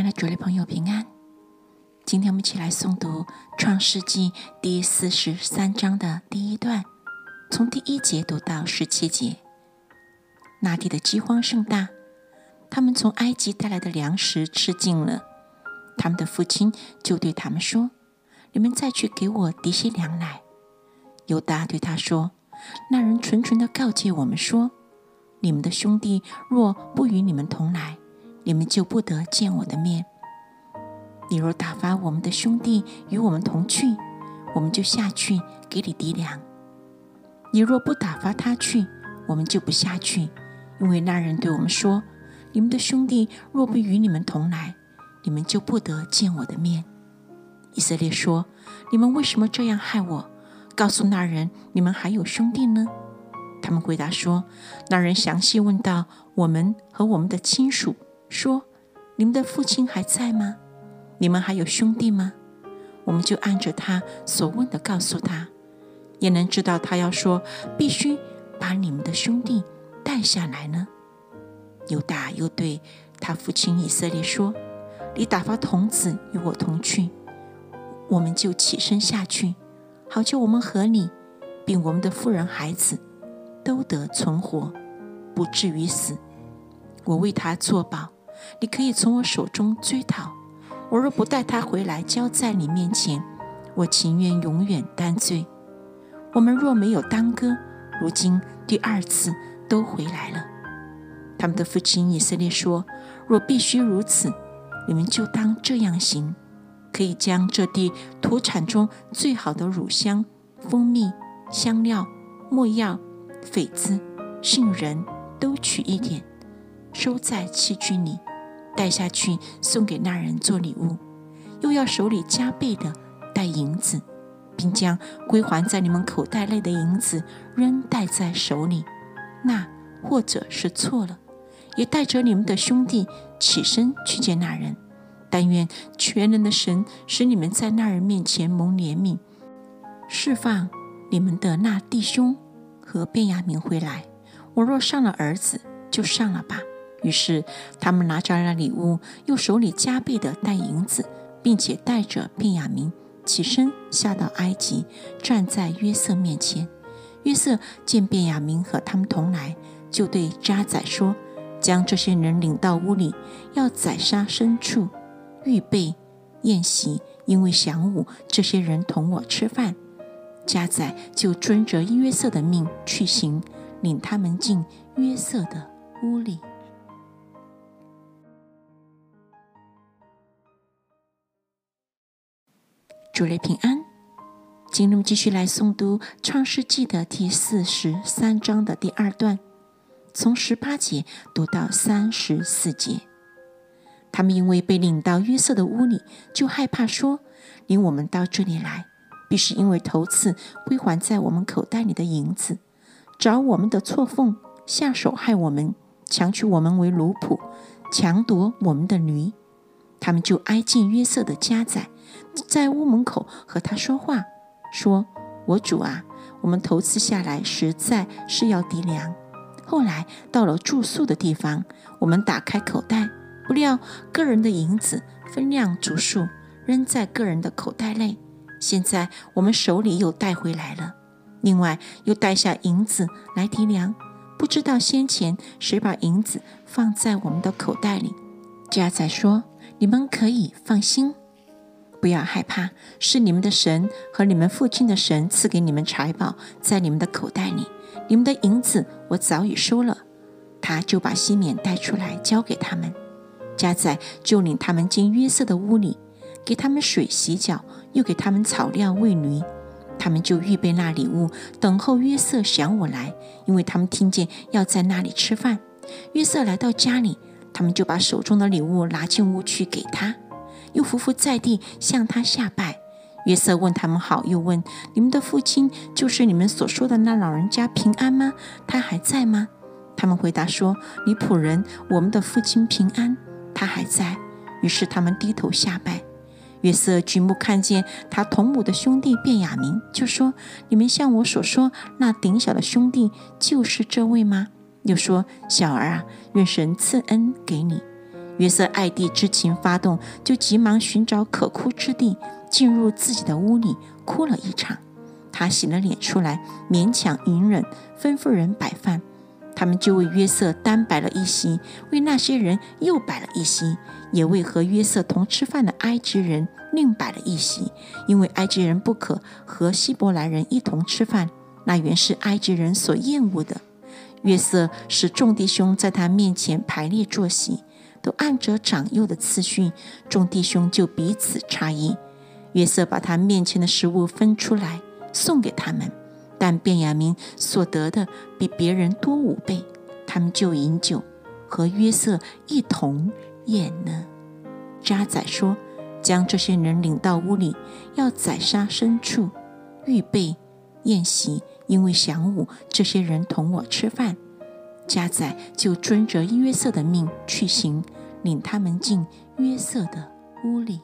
亲爱的主内朋友平安，今天我们一起来诵读《创世纪》第四十三章的第一段，从第一节读到十七节。那地的饥荒甚大，他们从埃及带来的粮食吃尽了。他们的父亲就对他们说：“你们再去给我提些粮来。”犹大对他说：“那人纯纯的告诫我们说，你们的兄弟若不与你们同来。”你们就不得见我的面。你若打发我们的兄弟与我们同去，我们就下去给你抵粮；你若不打发他去，我们就不下去，因为那人对我们说：“你们的兄弟若不与你们同来，你们就不得见我的面。”以色列说：“你们为什么这样害我？告诉那人，你们还有兄弟呢？”他们回答说：“那人详细问道我们和我们的亲属。”说：“你们的父亲还在吗？你们还有兄弟吗？”我们就按着他所问的告诉他，也能知道他要说必须把你们的兄弟带下来呢。犹大又对他父亲以色列说：“你打发童子与我同去，我们就起身下去，好叫我们和你，并我们的妇人孩子都得存活，不至于死。我为他作保。”你可以从我手中追讨。我若不带他回来交在你面前，我情愿永远担罪。我们若没有耽搁，如今第二次都回来了。他们的父亲以色列说：“若必须如此，你们就当这样行。可以将这地土产中最好的乳香、蜂蜜、香料、没药、榧子、杏仁都取一点，收在器具里。”带下去送给那人做礼物，又要手里加倍的带银子，并将归还在你们口袋内的银子仍带在手里。那或者是错了，也带着你们的兄弟起身去见那人。但愿全能的神使你们在那人面前蒙怜悯，释放你们的那弟兄和便雅明回来。我若上了儿子，就上了吧。于是他们拿着了礼物，又手里加倍的带银子，并且带着便雅明起身下到埃及，站在约瑟面前。约瑟见便雅明和他们同来，就对扎仔说：“将这些人领到屋里，要宰杀牲畜，预备宴席，因为晌午这些人同我吃饭。”加仔就遵着约瑟的命去行，领他们进约瑟的屋里。主内平安，今天我们继续来诵读《创世纪》的第四十三章的第二段，从十八节读到三十四节。他们因为被领到约瑟的屋里，就害怕说：“领我们到这里来，必是因为头次归还在我们口袋里的银子，找我们的错缝，下手害我们，强取我们为奴仆，强夺我们的驴。”他们就挨近约瑟的家宰。在屋门口和他说话，说：“我主啊，我们头次下来实在是要抵粮。后来到了住宿的地方，我们打开口袋，不料个人的银子分量足数，扔在个人的口袋内。现在我们手里又带回来了，另外又带下银子来抵粮。不知道先前谁把银子放在我们的口袋里。”家宰说：“你们可以放心。”不要害怕，是你们的神和你们父亲的神赐给你们财宝，在你们的口袋里。你们的银子我早已收了。他就把西缅带出来交给他们，加在就领他们进约瑟的屋里，给他们水洗脚，又给他们草料喂驴。他们就预备那礼物，等候约瑟想我来，因为他们听见要在那里吃饭。约瑟来到家里，他们就把手中的礼物拿进屋去给他。又伏伏在地向他下拜。约瑟问他们好，又问你们的父亲就是你们所说的那老人家平安吗？他还在吗？他们回答说：你仆人，我们的父亲平安，他还在。于是他们低头下拜。约瑟举目看见他同母的兄弟卞雅明，就说：你们像我所说那顶小的兄弟就是这位吗？又说：小儿啊，愿神赐恩给你。约瑟爱弟之情发动，就急忙寻找可哭之地，进入自己的屋里哭了一场。他洗了脸出来，勉强隐忍，吩咐人摆饭。他们就为约瑟单摆了一席，为那些人又摆了一席，也为和约瑟同吃饭的埃及人另摆了一席，因为埃及人不可和希伯来人一同吃饭，那原是埃及人所厌恶的。约瑟使众弟兄在他面前排列坐席。都按着长幼的次序，众弟兄就彼此差异。约瑟把他面前的食物分出来送给他们，但便雅明所得的比别人多五倍，他们就饮酒，和约瑟一同宴呢。扎宰说：“将这些人领到屋里，要宰杀牲畜，预备宴席，因为晌午这些人同我吃饭。”加载就遵着约瑟的命去行，领他们进约瑟的屋里。